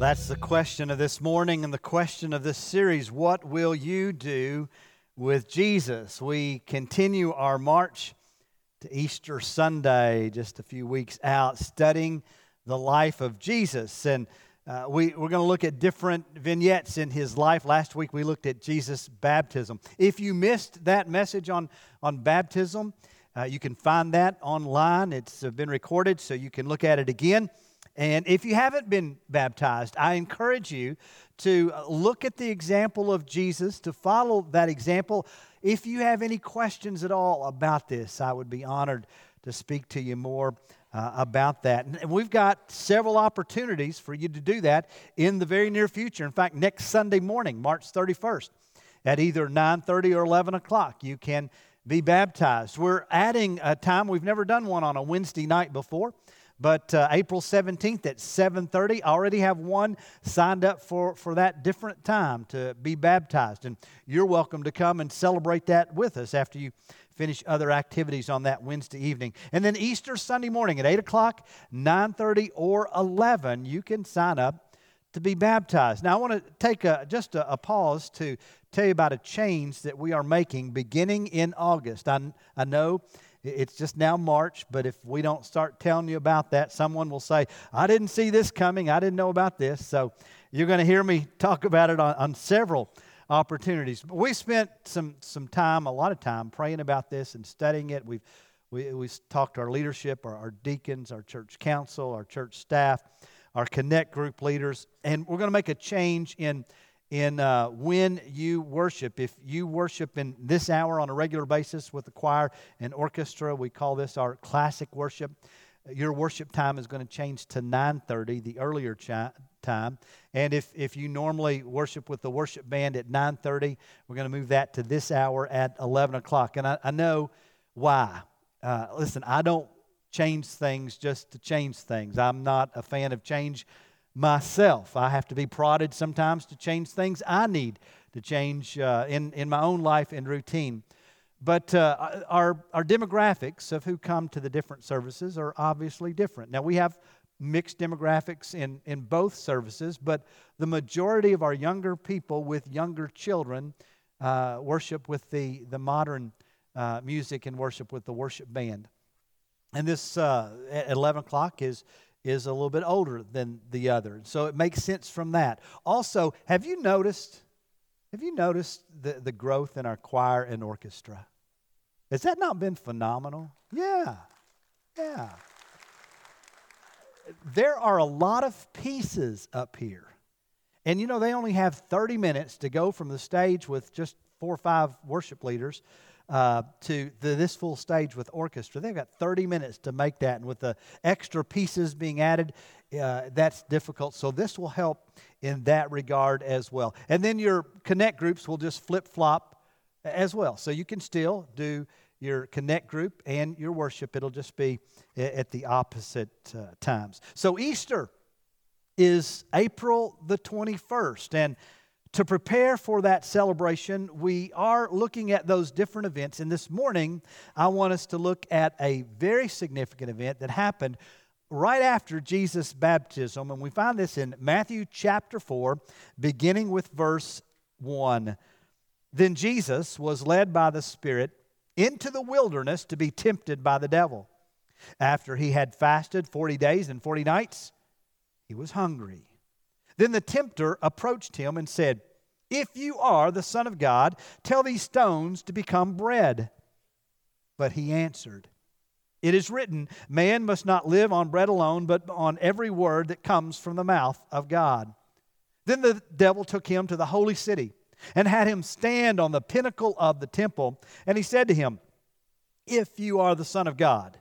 That's the question of this morning and the question of this series. What will you do with Jesus? We continue our march to Easter Sunday, just a few weeks out, studying the life of Jesus. And uh, we, we're going to look at different vignettes in his life. Last week we looked at Jesus' baptism. If you missed that message on, on baptism, uh, you can find that online. It's been recorded, so you can look at it again. And if you haven't been baptized, I encourage you to look at the example of Jesus, to follow that example. If you have any questions at all about this, I would be honored to speak to you more uh, about that. And we've got several opportunities for you to do that in the very near future. In fact, next Sunday morning, March 31st, at either 9:30 or 11 o'clock, you can be baptized. We're adding a time we've never done one on a Wednesday night before. But uh, April 17th at 7:30, I already have one signed up for, for that different time to be baptized. And you're welcome to come and celebrate that with us after you finish other activities on that Wednesday evening. And then Easter Sunday morning at 8 o'clock, 9:30, or 11, you can sign up to be baptized. Now I want to take a, just a, a pause to tell you about a change that we are making beginning in August. I, I know it's just now March, but if we don't start telling you about that, someone will say, I didn't see this coming. I didn't know about this. So you're going to hear me talk about it on, on several opportunities. We spent some, some time, a lot of time, praying about this and studying it. We've we, we talked to our leadership, our, our deacons, our church council, our church staff, our connect group leaders, and we're going to make a change in in uh, when you worship. If you worship in this hour on a regular basis with the choir and orchestra, we call this our classic worship. Your worship time is going to change to 9:30, the earlier time. And if, if you normally worship with the worship band at 9:30, we're going to move that to this hour at 11 o'clock. And I, I know why. Uh, listen, I don't change things just to change things. I'm not a fan of change myself. I have to be prodded sometimes to change things I need to change uh, in, in my own life and routine. But uh, our, our demographics of who come to the different services are obviously different. Now, we have mixed demographics in, in both services, but the majority of our younger people with younger children uh, worship with the, the modern uh, music and worship with the worship band. And this uh, at 11 o'clock is is a little bit older than the other. So it makes sense from that. Also, have you noticed have you noticed the, the growth in our choir and orchestra? Has that not been phenomenal? Yeah. Yeah. There are a lot of pieces up here. And you know, they only have 30 minutes to go from the stage with just four or five worship leaders uh, to the, this full stage with orchestra. They've got 30 minutes to make that, and with the extra pieces being added, uh, that's difficult. So this will help in that regard as well. And then your connect groups will just flip flop as well. So you can still do your connect group and your worship. It'll just be at the opposite uh, times. So Easter is April the 21st. And to prepare for that celebration, we are looking at those different events. And this morning, I want us to look at a very significant event that happened right after Jesus' baptism. And we find this in Matthew chapter 4, beginning with verse 1. Then Jesus was led by the Spirit into the wilderness to be tempted by the devil. After he had fasted 40 days and 40 nights, he was hungry. Then the tempter approached him and said, If you are the Son of God, tell these stones to become bread. But he answered, It is written, Man must not live on bread alone, but on every word that comes from the mouth of God. Then the devil took him to the holy city and had him stand on the pinnacle of the temple. And he said to him, If you are the Son of God,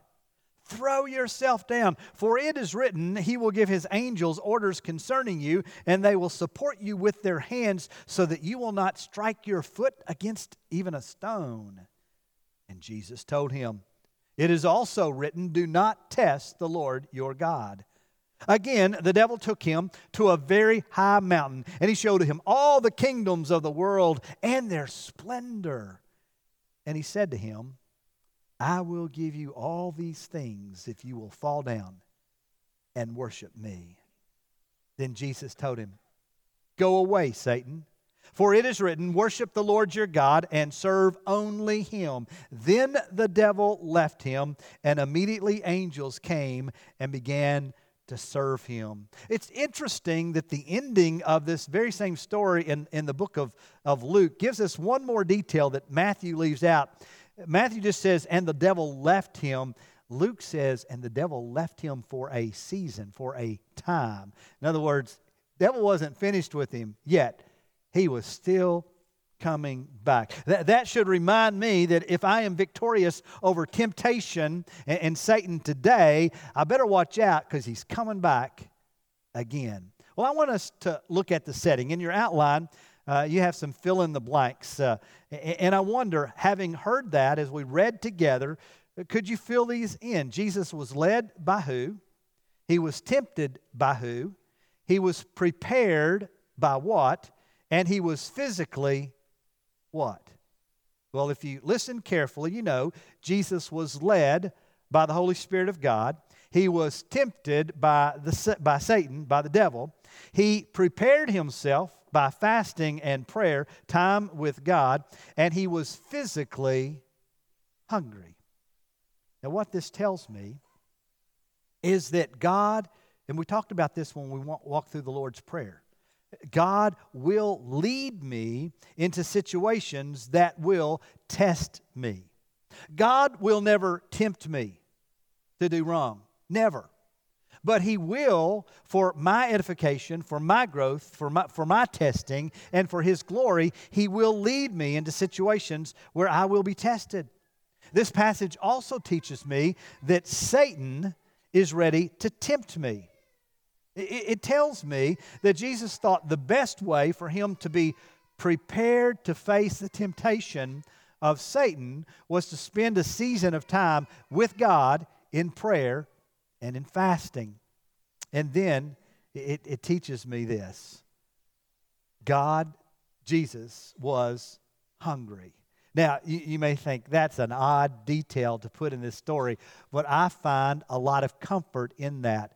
Throw yourself down, for it is written, He will give His angels orders concerning you, and they will support you with their hands, so that you will not strike your foot against even a stone. And Jesus told him, It is also written, Do not test the Lord your God. Again, the devil took him to a very high mountain, and he showed him all the kingdoms of the world and their splendor. And he said to him, I will give you all these things if you will fall down and worship me. Then Jesus told him, Go away, Satan. For it is written, Worship the Lord your God and serve only him. Then the devil left him, and immediately angels came and began to serve him. It's interesting that the ending of this very same story in, in the book of, of Luke gives us one more detail that Matthew leaves out. Matthew just says, And the devil left him. Luke says, And the devil left him for a season, for a time. In other words, devil wasn't finished with him yet he was still coming back. That, that should remind me that if I am victorious over temptation and, and Satan today, I better watch out because he's coming back again. Well, I want us to look at the setting. In your outline, uh, you have some fill in the blanks. Uh, and I wonder, having heard that as we read together, could you fill these in? Jesus was led by who? He was tempted by who? He was prepared by what? And he was physically what? Well, if you listen carefully, you know Jesus was led by the Holy Spirit of God. He was tempted by, the, by Satan, by the devil. He prepared himself by fasting and prayer, time with God, and he was physically hungry. Now, what this tells me is that God, and we talked about this when we walked through the Lord's Prayer, God will lead me into situations that will test me. God will never tempt me to do wrong. Never. But He will, for my edification, for my growth, for my, for my testing, and for His glory, He will lead me into situations where I will be tested. This passage also teaches me that Satan is ready to tempt me. It, tells me that Jesus thought the best way for him to be prepared to face the temptation of Satan was to spend a season of time with God in prayer and in fasting. And then it, it teaches me this God, Jesus, was hungry. Now, you, you, may think that's an odd detail to put in this story, but I find a lot of comfort in that.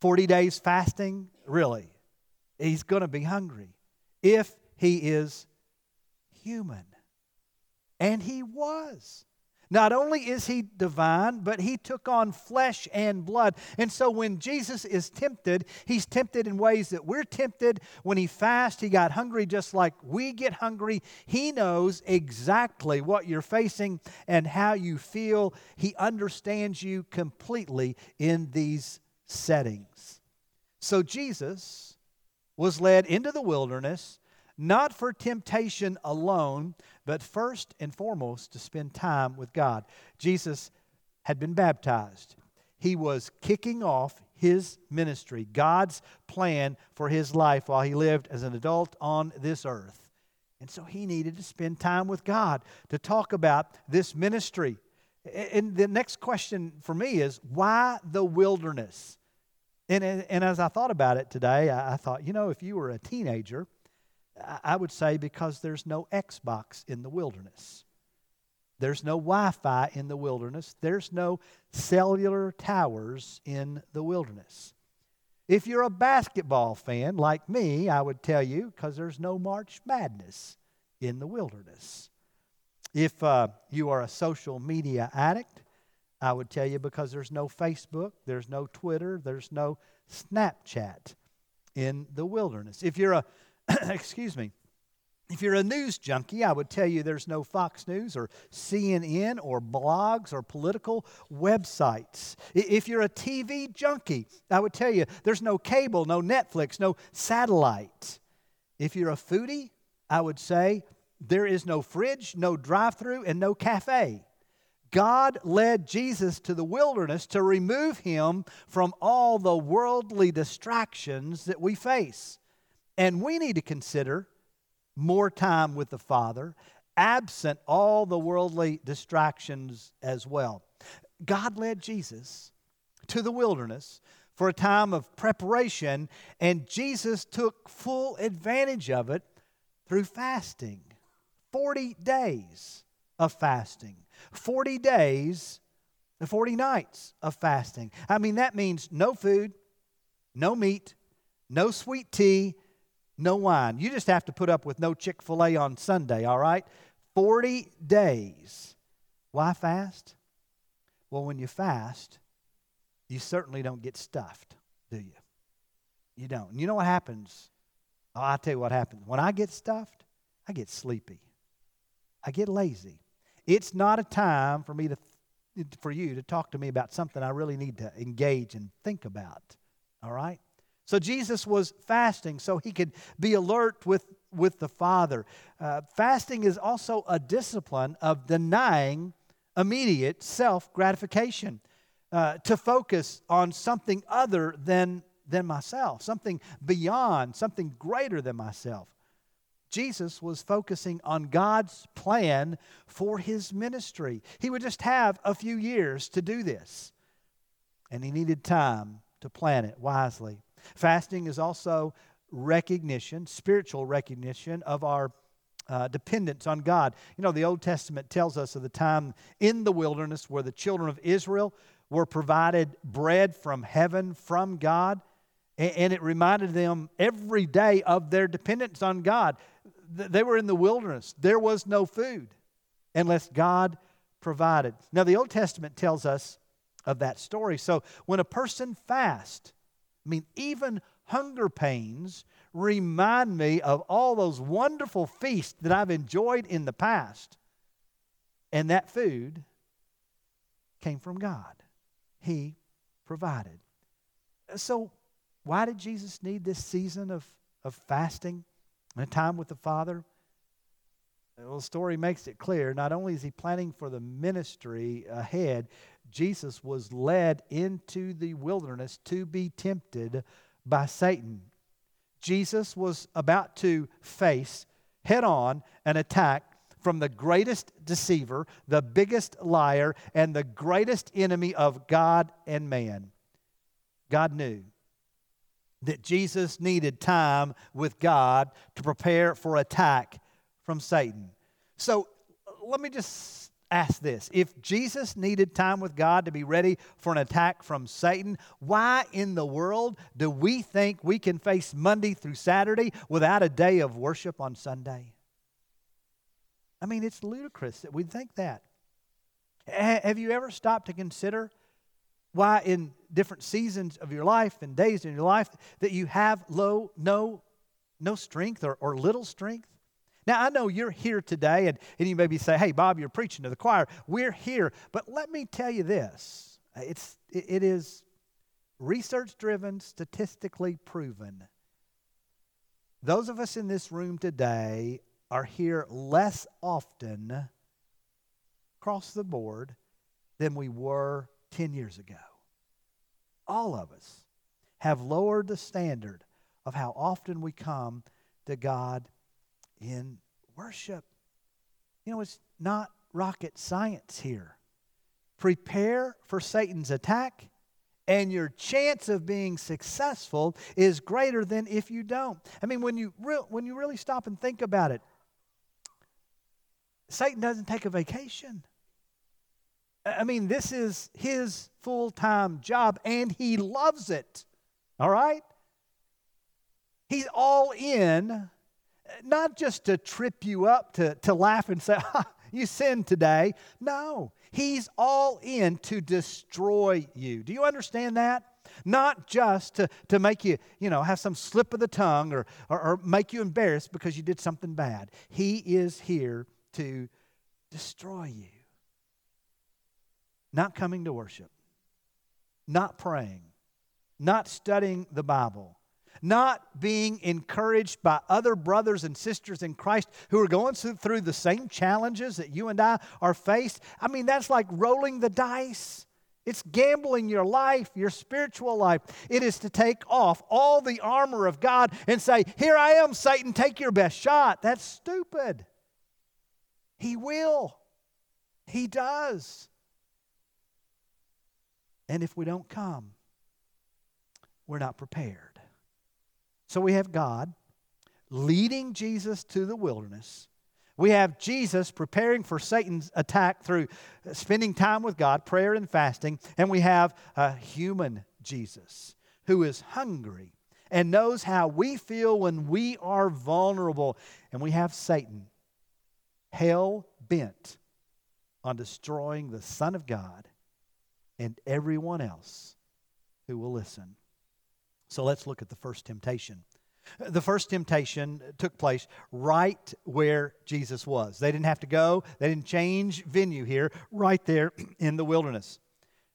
40 days fasting? Really? He's going to be hungry if he is human. And he was. Not only is he divine, but he took on flesh and blood. And so when Jesus is tempted, he's tempted in ways that we're tempted. When he fasts, he got hungry just like we get hungry. He knows exactly what you're facing and how you feel. He understands you completely in these settings. So Jesus was led into the wilderness not for temptation alone, but first and foremost to spend time with God. Jesus had been baptized. He was kicking off his ministry, God's plan for his life while he lived as an adult on this earth. And so he needed to spend time with God to talk about this ministry. And the next question for me is why the wilderness? And, and as I thought about it today, I, thought, you know, if you were a teenager, I would say because there's no Xbox in the wilderness. There's no Wi Fi in the wilderness. There's no cellular towers in the wilderness. If you're a basketball fan like me, I would tell you because there's no March Madness in the wilderness. If uh, you are a social media addict, I would tell you because there's no Facebook, there's no Twitter, there's no Snapchat in the wilderness. If you're a, excuse me, if you're a news junkie, I would tell you there's no Fox News or CNN or blogs or political websites. If you're a TV junkie, I would tell you there's no cable, no Netflix, no satellite. If you're a foodie, I would say there is no fridge, no drive through, and no cafe. God led Jesus to the wilderness to remove him from all the worldly distractions that we face. And we need to consider more time with the Father, absent all the worldly distractions as well. God led Jesus to the wilderness for a time of preparation, and Jesus took full advantage of it through fasting 40 days of fasting. 40 days and 40 nights of fasting. I mean, that means no food, no meat, no sweet tea, no wine. You just have to put up with no Chick fil A on Sunday, all right? 40 days. Why fast? Well, when you fast, you certainly don't get stuffed, do you? You don't. You know what happens? Oh, I'll tell you what happens. When I get stuffed, I get sleepy. I get lazy. It's not a time for me to for you to talk to me about something I really need to engage and think about. All right? So Jesus was fasting so he could be alert with, with the Father. Uh, fasting is also a discipline of denying immediate self gratification, uh, to focus on something other than, than myself, something beyond, something greater than myself. Jesus was focusing on God's plan for his ministry. He would just have a few years to do this, and he needed time to plan it wisely. Fasting is also recognition, spiritual recognition of our uh, dependence on God. You know, the Old Testament tells us of the time in the wilderness where the children of Israel were provided bread from heaven from God, and, and it reminded them every day of their dependence on God. They were in the wilderness, there was no food unless God provided. Now, the Old Testament tells us of that story. So, when a person fasts, I mean, even hunger pains remind me of all those wonderful feasts that I've enjoyed in the past. And that food came from God, He provided. So, why did Jesus need this season of, of fasting and a time with the Father? Well, the story makes it clear. Not only is he planning for the ministry ahead, Jesus was led into the wilderness to be tempted by Satan. Jesus was about to face head on an attack from the greatest deceiver, the biggest liar, and the greatest enemy of God and man. God knew that Jesus needed time with God to prepare for attack from Satan. So let me just ask this. If Jesus needed time with God to be ready for an attack from Satan, why in the world do we think we can face Monday through Saturday without a day of worship on Sunday? I mean, it's ludicrous that we think that. Have you ever stopped to consider why in different seasons of your life and days in your life that you have low, no, no strength or, or little strength? Now, I know you're here today, and, and you maybe say, hey, Bob, you're preaching to the choir. We're here. But let me tell you this it's, it, it is research driven, statistically proven. Those of us in this room today are here less often across the board than we were 10 years ago. All of us have lowered the standard of how often we come to God in worship. You know, it's not rocket science here. Prepare for Satan's attack, and your chance of being successful is greater than if you don't. I mean, when you, re- when you really stop and think about it, Satan doesn't take a vacation. I mean, this is his full time job, and he loves it. All right? He's all in not just to trip you up, to, to laugh and say, you sinned today. No, he's all in to destroy you. Do you understand that? Not just to, to make you, you know, have some slip of the tongue or, or, or make you embarrassed because you did something bad. He is here to destroy you. Not coming to worship, not praying, not studying the Bible not being encouraged by other brothers and sisters in Christ who are going through the same challenges that you and I are faced. I mean, that's like rolling the dice. It's gambling your life, your spiritual life. It is to take off all the armor of God and say, Here I am, Satan, take your best shot. That's stupid. He will, He does. And if we don't come, we're not prepared. So we have God leading Jesus to the wilderness. We have Jesus preparing for Satan's attack through spending time with God, prayer and fasting. And we have a human Jesus who is hungry and knows how we feel when we are vulnerable. And we have Satan, hell bent on destroying the Son of God and everyone else who will listen. So let's look at the first temptation. The first temptation took place right where Jesus was. They didn't have to go, they didn't change venue here, right there in the wilderness.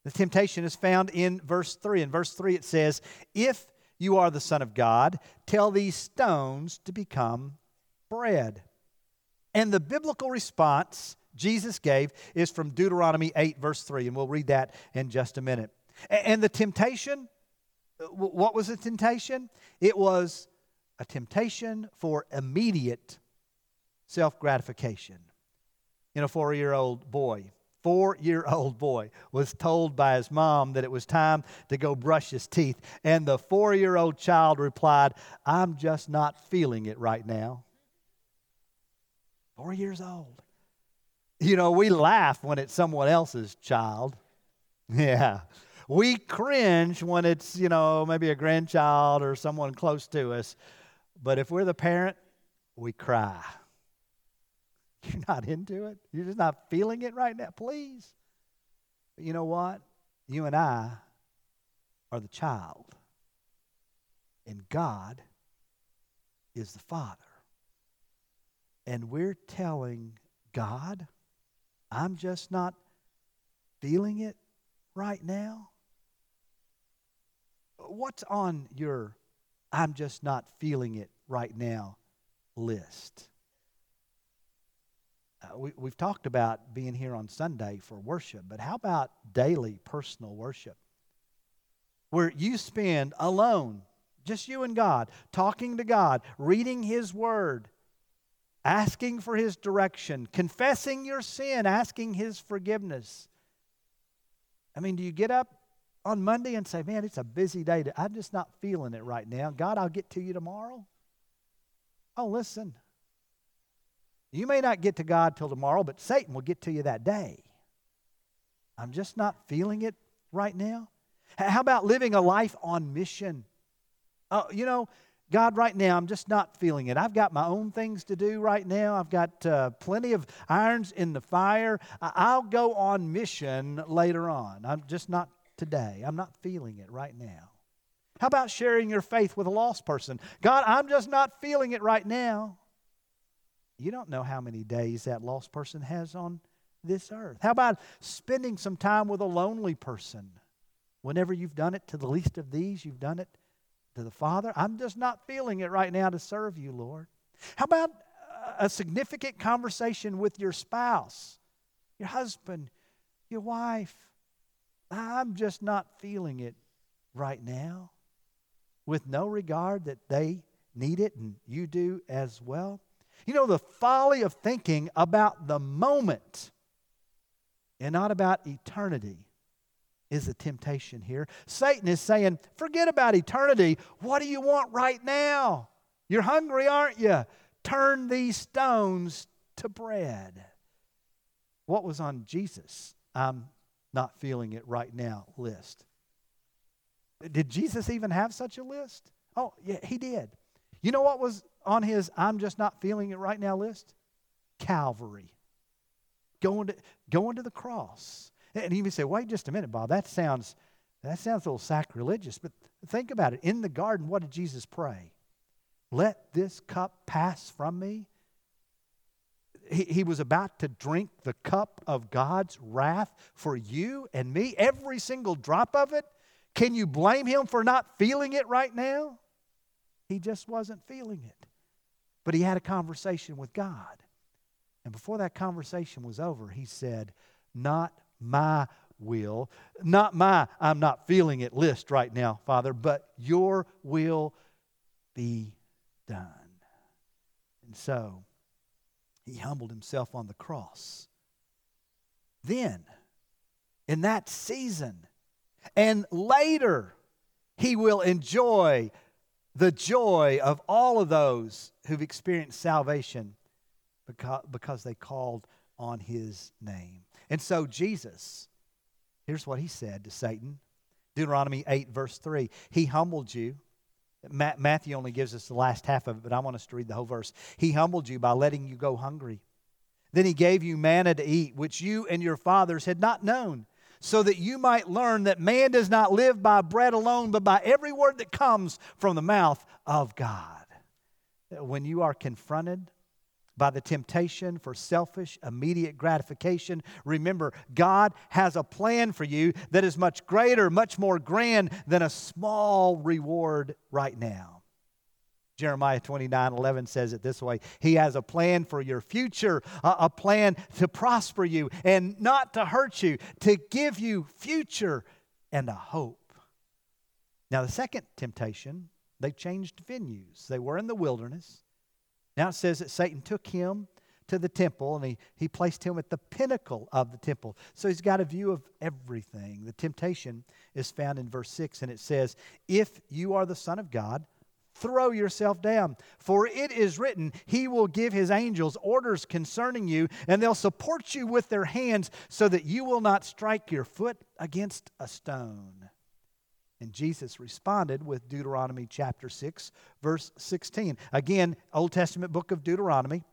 The temptation is found in verse 3. In verse 3, it says, If you are the Son of God, tell these stones to become bread. And the biblical response Jesus gave is from Deuteronomy 8, verse 3, and we'll read that in just a minute. And the temptation, what was the temptation? It was a temptation for immediate self gratification. In a four year old boy, four year old boy was told by his mom that it was time to go brush his teeth. And the four year old child replied, I'm just not feeling it right now. Four years old. You know, we laugh when it's someone else's child. Yeah. We cringe when it's, you know, maybe a grandchild or someone close to us. But if we're the parent, we cry. You're not into it. You're just not feeling it right now. Please. But you know what? You and I are the child. And God is the Father. And we're telling God, I'm just not feeling it right now. What's on your I'm just not feeling it right now list? Uh, we, we've talked about being here on Sunday for worship, but how about daily personal worship? Where you spend alone, just you and God, talking to God, reading His Word, asking for His direction, confessing your sin, asking His forgiveness. I mean, do you get up on Monday and say, Man, it's a busy day. I'm just not feeling it right now. God, I'll get to you tomorrow? Oh, listen. You may not get to God till tomorrow, but Satan will get to you that day. I'm just not feeling it right now. How about living a life on mission? Oh, you know, God, right now, I'm just not feeling it. I've got my own things to do right now. I've got uh, plenty of irons in the fire. I'll go on mission later on. I'm just not today. I'm not feeling it right now. How about sharing your faith with a lost person? God, I'm just not feeling it right now. You don't know how many days that lost person has on this earth. How about spending some time with a lonely person? Whenever you've done it to the least of these, you've done it to the Father. I'm just not feeling it right now to serve you, Lord. How about uh, a significant conversation with your spouse, your husband, your wife? I'm just not feeling it right now with no regard that they need it and you do as well. You know, the folly of thinking about the moment and not about eternity is a temptation here. Satan is saying, forget about eternity. What do you want right now? You're hungry, aren't you? Turn these stones to bread. What was on Jesus? I'm not feeling it right now list. Did Jesus even have such a list? Oh, yeah, he did. You know what was on his I'm just not feeling it right now list? Calvary. Going to, going to the cross. And you may say, wait just a minute, Bob, that sounds that sounds a little sacrilegious. But think about it. In the garden, what did Jesus pray? Let this cup pass from me. He, he was about to drink the cup of God's wrath for you and me, every single drop of it. Can you blame him for not feeling it right now? He just wasn't feeling it. But he had a conversation with God. And before that conversation was over, he said, Not my will, not my I'm not feeling it list right now, Father, but your will be done. And so he humbled himself on the cross. Then, in that season, and later, he will enjoy the joy of all of those who've experienced salvation because, because they called on his name. And so, Jesus, here's what he said to Satan Deuteronomy 8, verse 3 He humbled you, Matthew only gives us the last half of it, but I want us to read the whole verse. He humbled you by letting you go hungry. Then he gave you manna to eat, which you and your fathers had not known, so that you might learn that man does not live by bread alone, but by every word that comes from the mouth of God. When you are confronted by the temptation for selfish, immediate gratification. Remember, God has a plan for you that is much greater, much more grand than a small reward right now. Jeremiah 29 11 says it this way He has a plan for your future, a, plan to prosper you and not to hurt you, to give you future and a hope. Now, the second temptation, they changed venues. They were in the wilderness. Now it says that Satan took him to the temple and he, he placed him at the pinnacle of the temple. So he's got a view of everything. The temptation is found in verse 6, and it says, If you are the Son of God, throw yourself down. For it is written, He will give His angels orders concerning you, and they'll support you with their hands so that you will not strike your foot against a stone. And Jesus responded with Deuteronomy chapter 6, verse 16. Again, Old Testament book of Deuteronomy.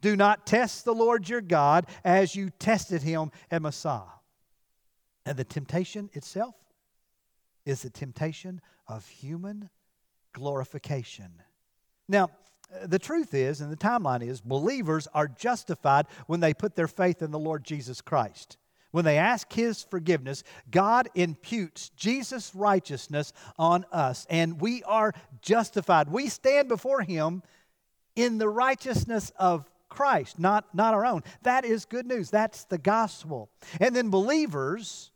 Do not test the Lord your God as you tested him at Massah. And the temptation itself is the temptation of human glorification. Now, the truth is, and the timeline is, believers are justified when they put their faith in the Lord Jesus Christ. When they ask His forgiveness, God imputes Jesus' righteousness on us, and we are justified. We stand before Him in the righteousness of Christ, not, not our own. That is good news. That's the gospel. And then believers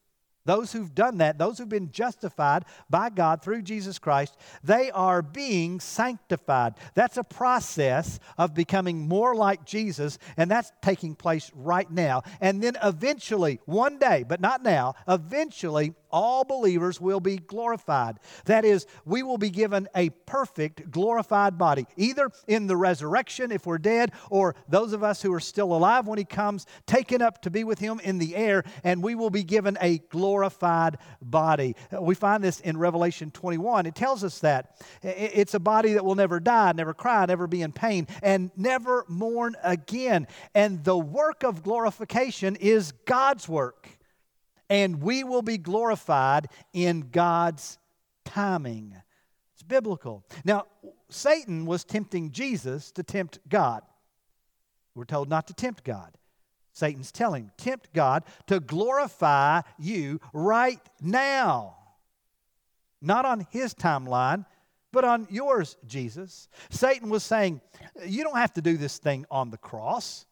those who've done that, those who've been justified by God through Jesus Christ, they are being sanctified. That's a process of becoming more like Jesus, and that's taking place right now. And then eventually, one day, but not now, eventually, all believers will be glorified. That is, we will be given a perfect, glorified body, either in the resurrection if we're dead, or those of us who are still alive when He comes, taken up to be with Him in the air, and we will be given a glorified body. We find this in Revelation 21. It tells us that it's a body that will never die, never cry, never be in pain, and never mourn again. And the work of glorification is God's work and we will be glorified in God's timing. It's biblical. Now, Satan was tempting Jesus to tempt God. We're told not to tempt God. Satan's telling him, tempt God to glorify you right now. Not on his timeline, but on yours, Jesus. Satan was saying, You don't have to do this thing on the cross.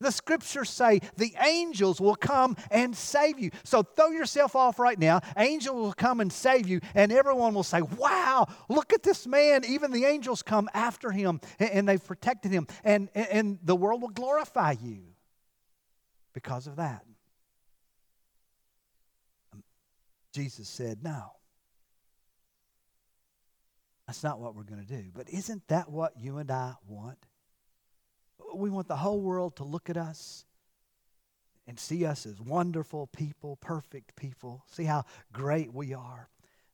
The scriptures say the angels will come and save you. So throw yourself off right now. Angels will come and save you, and everyone will say, Wow, look at this man. Even the angels come after him, and, they've protected him. And, and the world will glorify you because of that. Um, Jesus said, No. That's not what we're going to do. But isn't that what you and I want? We want the whole world to look at us and see us as wonderful people, perfect people, see how great we are.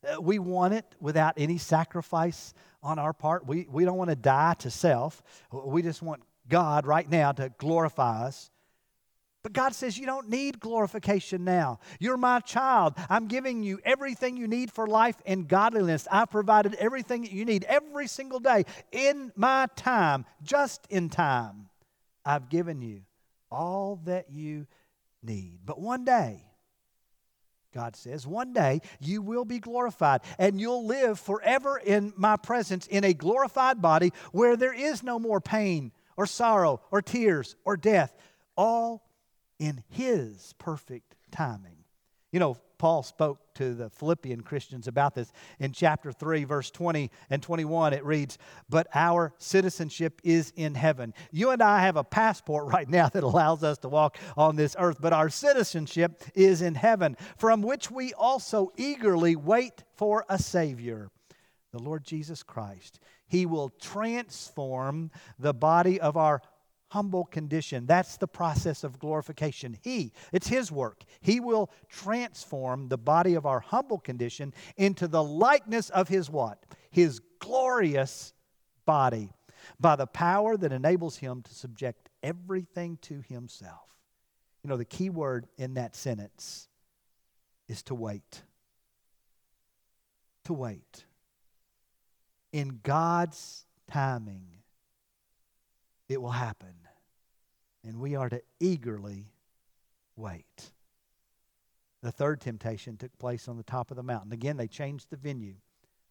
Uh, we want it without any sacrifice on our part. We, we don't want to die to self. We just want God right now to glorify us. But God says, You don't need glorification now. You're my child. I'm giving you everything you need for life and godliness. I've provided everything that you need every single day in my time, just in time. I've given you all that you need. But one day, God says, one day you will be glorified and you'll live forever in my presence in a glorified body where there is no more pain or sorrow or tears or death, all in His perfect timing. You know, Paul spoke to the Philippian Christians about this. In chapter 3, verse 20 and 21, it reads, But our citizenship is in heaven. You and I have a passport right now that allows us to walk on this earth, but our citizenship is in heaven, from which we also eagerly wait for a Savior, the Lord Jesus Christ. He will transform the body of our humble condition. That's the process of glorification. He, it's His work. He will transform the body of our humble condition into the likeness of His what? His glorious body by the power that enables him to subject everything to himself. You know, the key word in that sentence is to wait. To wait. In God's timing, it will happen. And we are to eagerly wait. The third temptation took place on the top of the mountain. Again, they changed the venue.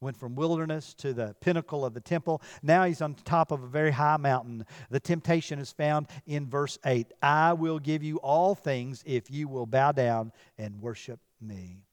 Went from wilderness to the pinnacle of the temple. Now he's on top of a very high mountain. The temptation is found in verse 8 I will give you all things if you will bow down and worship me.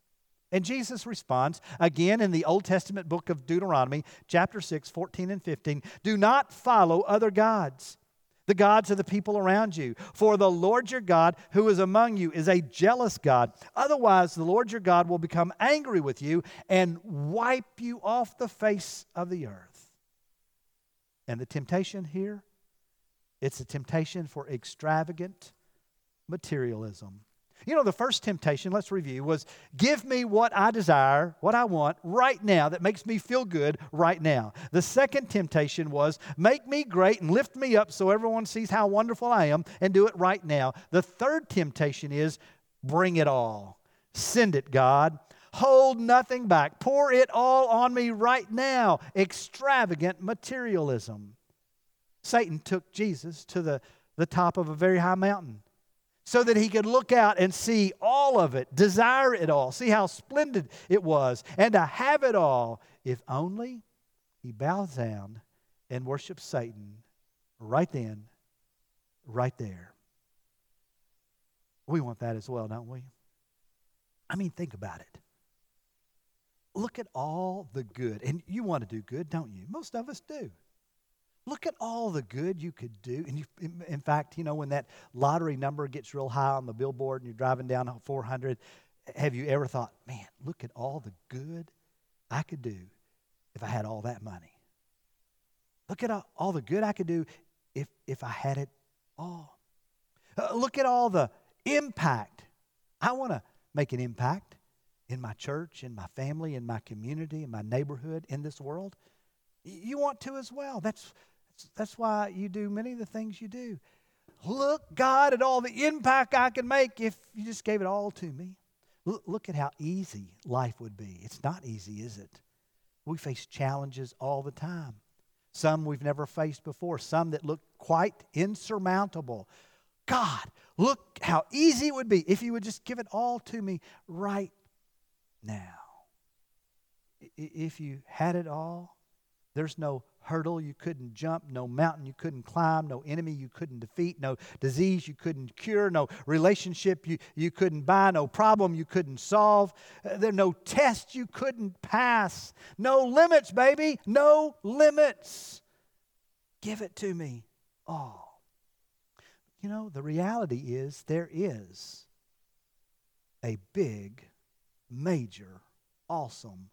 And Jesus responds again in the Old Testament book of Deuteronomy, chapter 6, 14 and 15 Do not follow other gods the gods of the people around you. For the Lord your God, who is among you, is a jealous God. Otherwise, the Lord your God will become angry with you and wipe you off the face of the earth. And the temptation here, it's a temptation for extravagant materialism. You know, the first temptation, let's review, was give me what I desire, what I want right now that makes me feel good right now. The second temptation was make me great and lift me up so everyone sees how wonderful I am and do it right now. The third temptation is bring it all. Send it, God. Hold nothing back. Pour it all on me right now. Extravagant materialism. Satan took Jesus to the, the top of a very high mountain so that he could look out and see all of it, desire it all, see how splendid it was, and to have it all if only he bows down and worships Satan right then, right there. We want that as well, don't we? I mean, think about it. Look at all the good. And you want to do good, don't you? Most of us do. Look at all the good you could do. And you, in fact, you know, when that lottery number gets real high on the billboard and you're driving down 400, have you ever thought, man, look at all the good I could do if I had all that money? Look at all the good I could do if, if I had it all. Uh, look at all the impact. I want to make an impact in my church, in my family, in my community, in my neighborhood, in this world. You want to as well. That's that's why you do many of the things you do. Look, God, at all the impact I can make if you just gave it all to me. Look at how easy life would be. It's not easy, is it? We face challenges all the time. Some we've never faced before, some that look quite insurmountable. God, look how easy it would be if you would just give it all to me right now. If you had it all, there's no hurdle. You couldn't jump, no mountain you couldn't climb, no enemy you couldn't defeat, no disease you couldn't cure, no relationship you, you couldn't buy, no problem you couldn't solve, uh, there no test you couldn't pass. No limits, baby, no limits. Give it to me all. You know, the reality is there is a big, major, awesome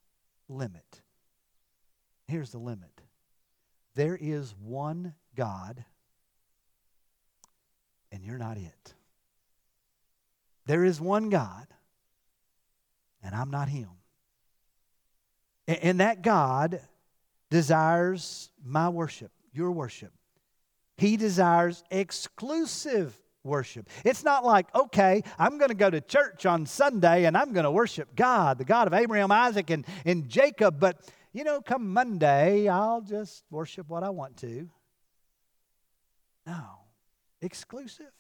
limit. Here's the limit there is one God, and you're not it. There is one God, and I'm not Him. And that God desires my worship, your worship. He desires exclusive worship. It's not like, okay, I'm going to go to church on Sunday and I'm going to worship God, the God of Abraham, Isaac, and, and Jacob, but you know, come Monday, I'll just worship what I want to. No, exclusive.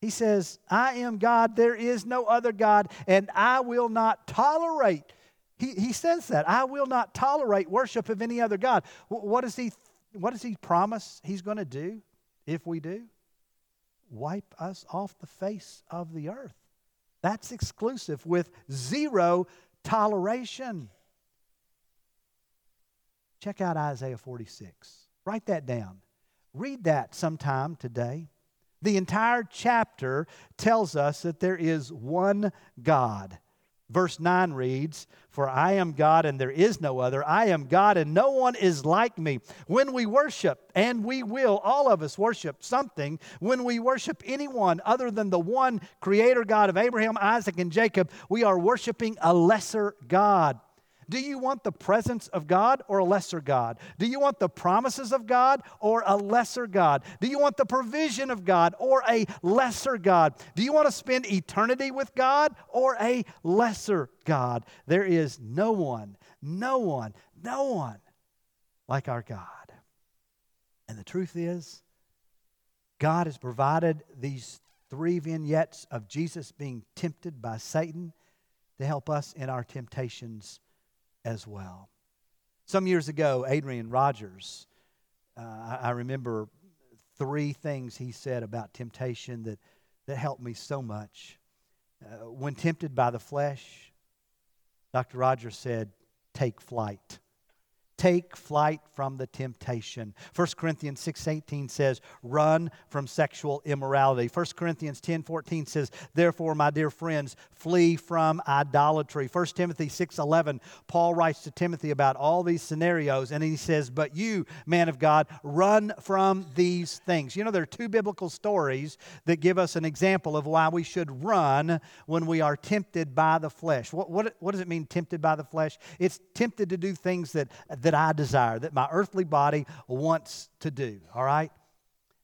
He says, I am God, there is no other God, and I will not tolerate. He, he says that. I will not tolerate worship of any other God. What does he, what does he promise he's going to do if we do? Wipe us off the face of the earth. That's exclusive with zero toleration. Check out Isaiah 46. Write that down. Read that sometime today. The entire chapter tells us that there is one God. Verse 9 reads, For I am God and there is no other. I am God and no one is like me. When we worship, and we will, all of us worship something, when we worship anyone other than the one creator God of Abraham, Isaac, and Jacob, we are worshiping a lesser God. Do you want the presence of God or a lesser God? Do you want the promises of God or a lesser God? Do you want the provision of God or a lesser God? Do you want to spend eternity with God or a lesser God? There is no one, no one, no one like our God. And the truth is, God has provided these three vignettes of Jesus being tempted by Satan to help us in our temptations as well. Some years ago, Adrian Rogers, uh, I, remember three things he said about temptation that, that helped me so much. Uh, when tempted by the flesh, Dr. Rogers said, take flight take flight from the temptation. 1 corinthians 6.18 says run from sexual immorality. 1 corinthians 10.14 says therefore my dear friends flee from idolatry. 1 timothy 6.11 paul writes to timothy about all these scenarios and he says but you man of god run from these things. You know there are two biblical stories that give us an example of why we should run when we are tempted by the flesh. What, what, what does it mean tempted by the flesh? It's tempted to do things that that I desire, that my earthly body wants to do. All right?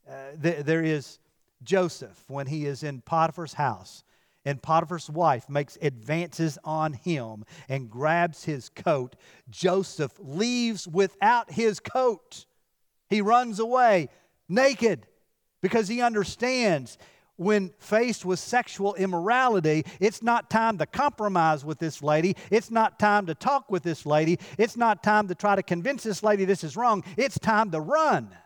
Uh, th- there is Joseph when he is in Potiphar's house, and Potiphar's wife makes advances on him and grabs his coat. Joseph leaves without his coat. He runs away naked because he understands when faced with sexual immorality, it's not time to compromise with this lady. It's not time to talk with this lady. It's not time to try to convince this lady this is wrong. It's time to run.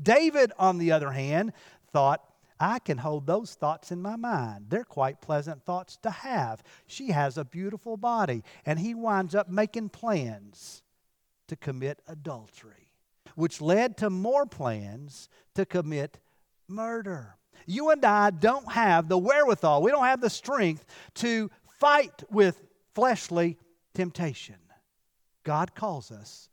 David, on the other hand, thought, I can hold those thoughts in my mind. They're quite pleasant thoughts to have. She has a beautiful body. And he winds up making plans to commit adultery, which led to more plans to commit murder. You and I don't have the wherewithal, we don't have the strength to fight with fleshly temptation. God calls us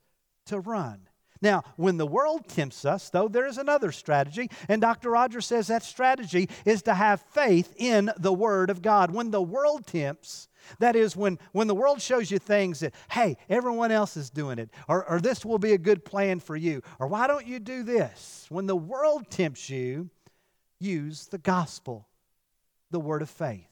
to run. Now, when the world tempts us, though, there is another strategy. And Dr. Rogers says that strategy is to have faith in the Word of God. When the world tempts, that is, when, when the world shows you things that, hey, everyone else is doing it, or, or this will be a good plan for you, or why don't you do this? When the world tempts you, use the gospel, the word of faith.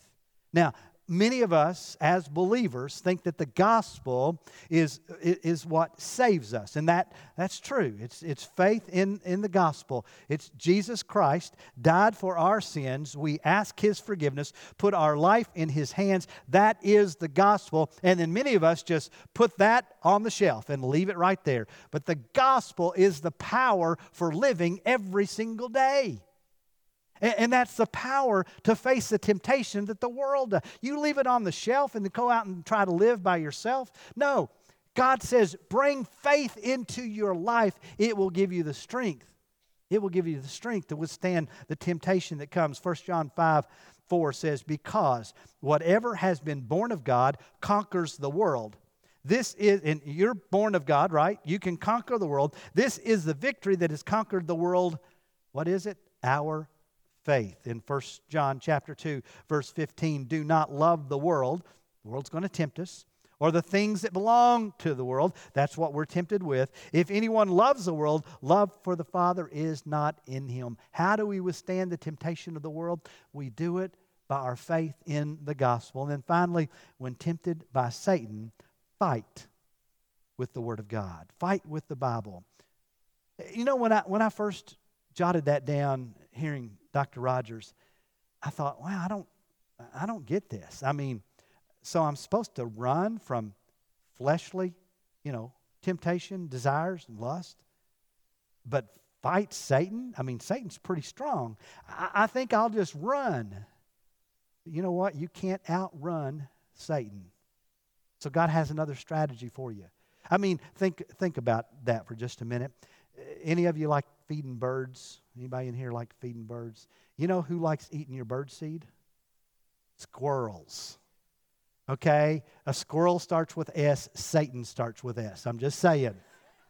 Now, many of us as believers think that the gospel is, is what saves us and that, that's true. It's, it's faith in, in the gospel. It's jesus christ died for our sins. We ask his forgiveness put our life in his hands. That is the gospel. And then many of us just put that on the shelf and leave it right there. But the gospel is the power for living every single day and that's the power to face the temptation that the world does. You leave it on the shelf and go out and try to live by yourself. No. God says, bring faith into your life. It will give you the strength. It will give you the strength to withstand the temptation that comes. 1 John 5 4 says, Because whatever has been born of God conquers the world. This is, and you're born of God, right? You can conquer the world. This is the victory that has conquered the world. What is it? Our faith. In 1 John chapter 2, verse 15, do not love the world. The world's going to tempt us. Or the things that belong to the world. That's what we're tempted with. If anyone loves the world, love for the Father is not in him. How do we withstand the temptation of the world? We do it by our faith in the gospel. And then finally, when tempted by Satan, fight with the Word of God, fight with the Bible. You know, when I, when I first jotted that down, hearing Dr. Rogers, I thought, wow, I don't, I don't get this. I mean, so I'm supposed to run from fleshly, you know, temptation, desires, and lust, but fight Satan? I mean, Satan's pretty strong. I, I think I'll just run. You know what? You can't outrun Satan. So God has another strategy for you. I mean, think think about that for just a minute. Any of you like feeding birds? Anybody in here like feeding birds? You know who likes eating your bird seed? Squirrels. Okay? A squirrel starts with S, Satan starts with S. I'm just saying.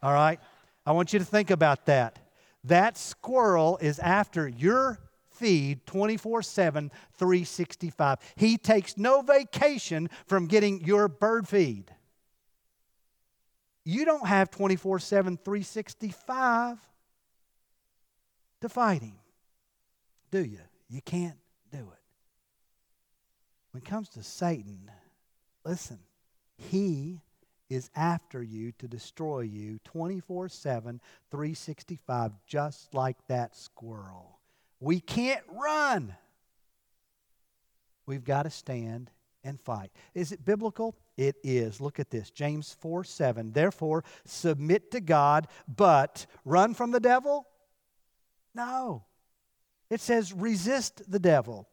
All right? I want you to think about that. That squirrel is after your feed 24 7, 365. He takes no vacation from getting your bird feed. You don't have 24 7, 365 to fight him, do you? You can't do it. When it comes to Satan, listen, he is after you to destroy you 24 7, 365, just like that squirrel. We can't run. We've got to stand and fight. Is it biblical? It is. Look at this James 4 7. Therefore, submit to God, but run from the devil? No. It says, resist the devil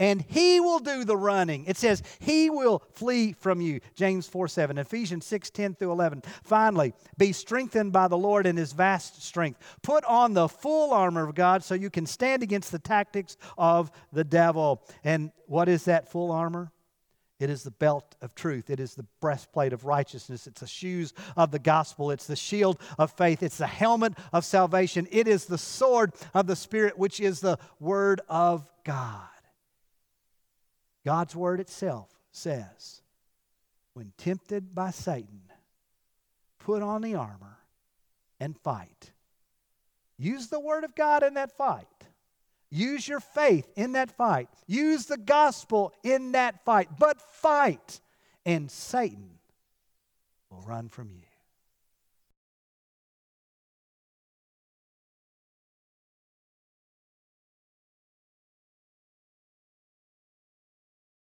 and he will do the running. It says he will flee from you. James 4 7. Ephesians 6 10 through 11. Finally, be strengthened by the Lord in his vast strength. Put on the full armor of God so you can stand against the tactics of the devil. And what is that full armor? It is the belt of truth. It is the breastplate of righteousness. It's the shoes of the gospel. It's the shield of faith. It's the helmet of salvation. It is the sword of the Spirit, which is the word of God. God's word itself says, when tempted by Satan, put on the armor and fight. Use the word of God in that fight. Use your faith in that fight. Use the gospel in that fight. But fight, and Satan will run from you.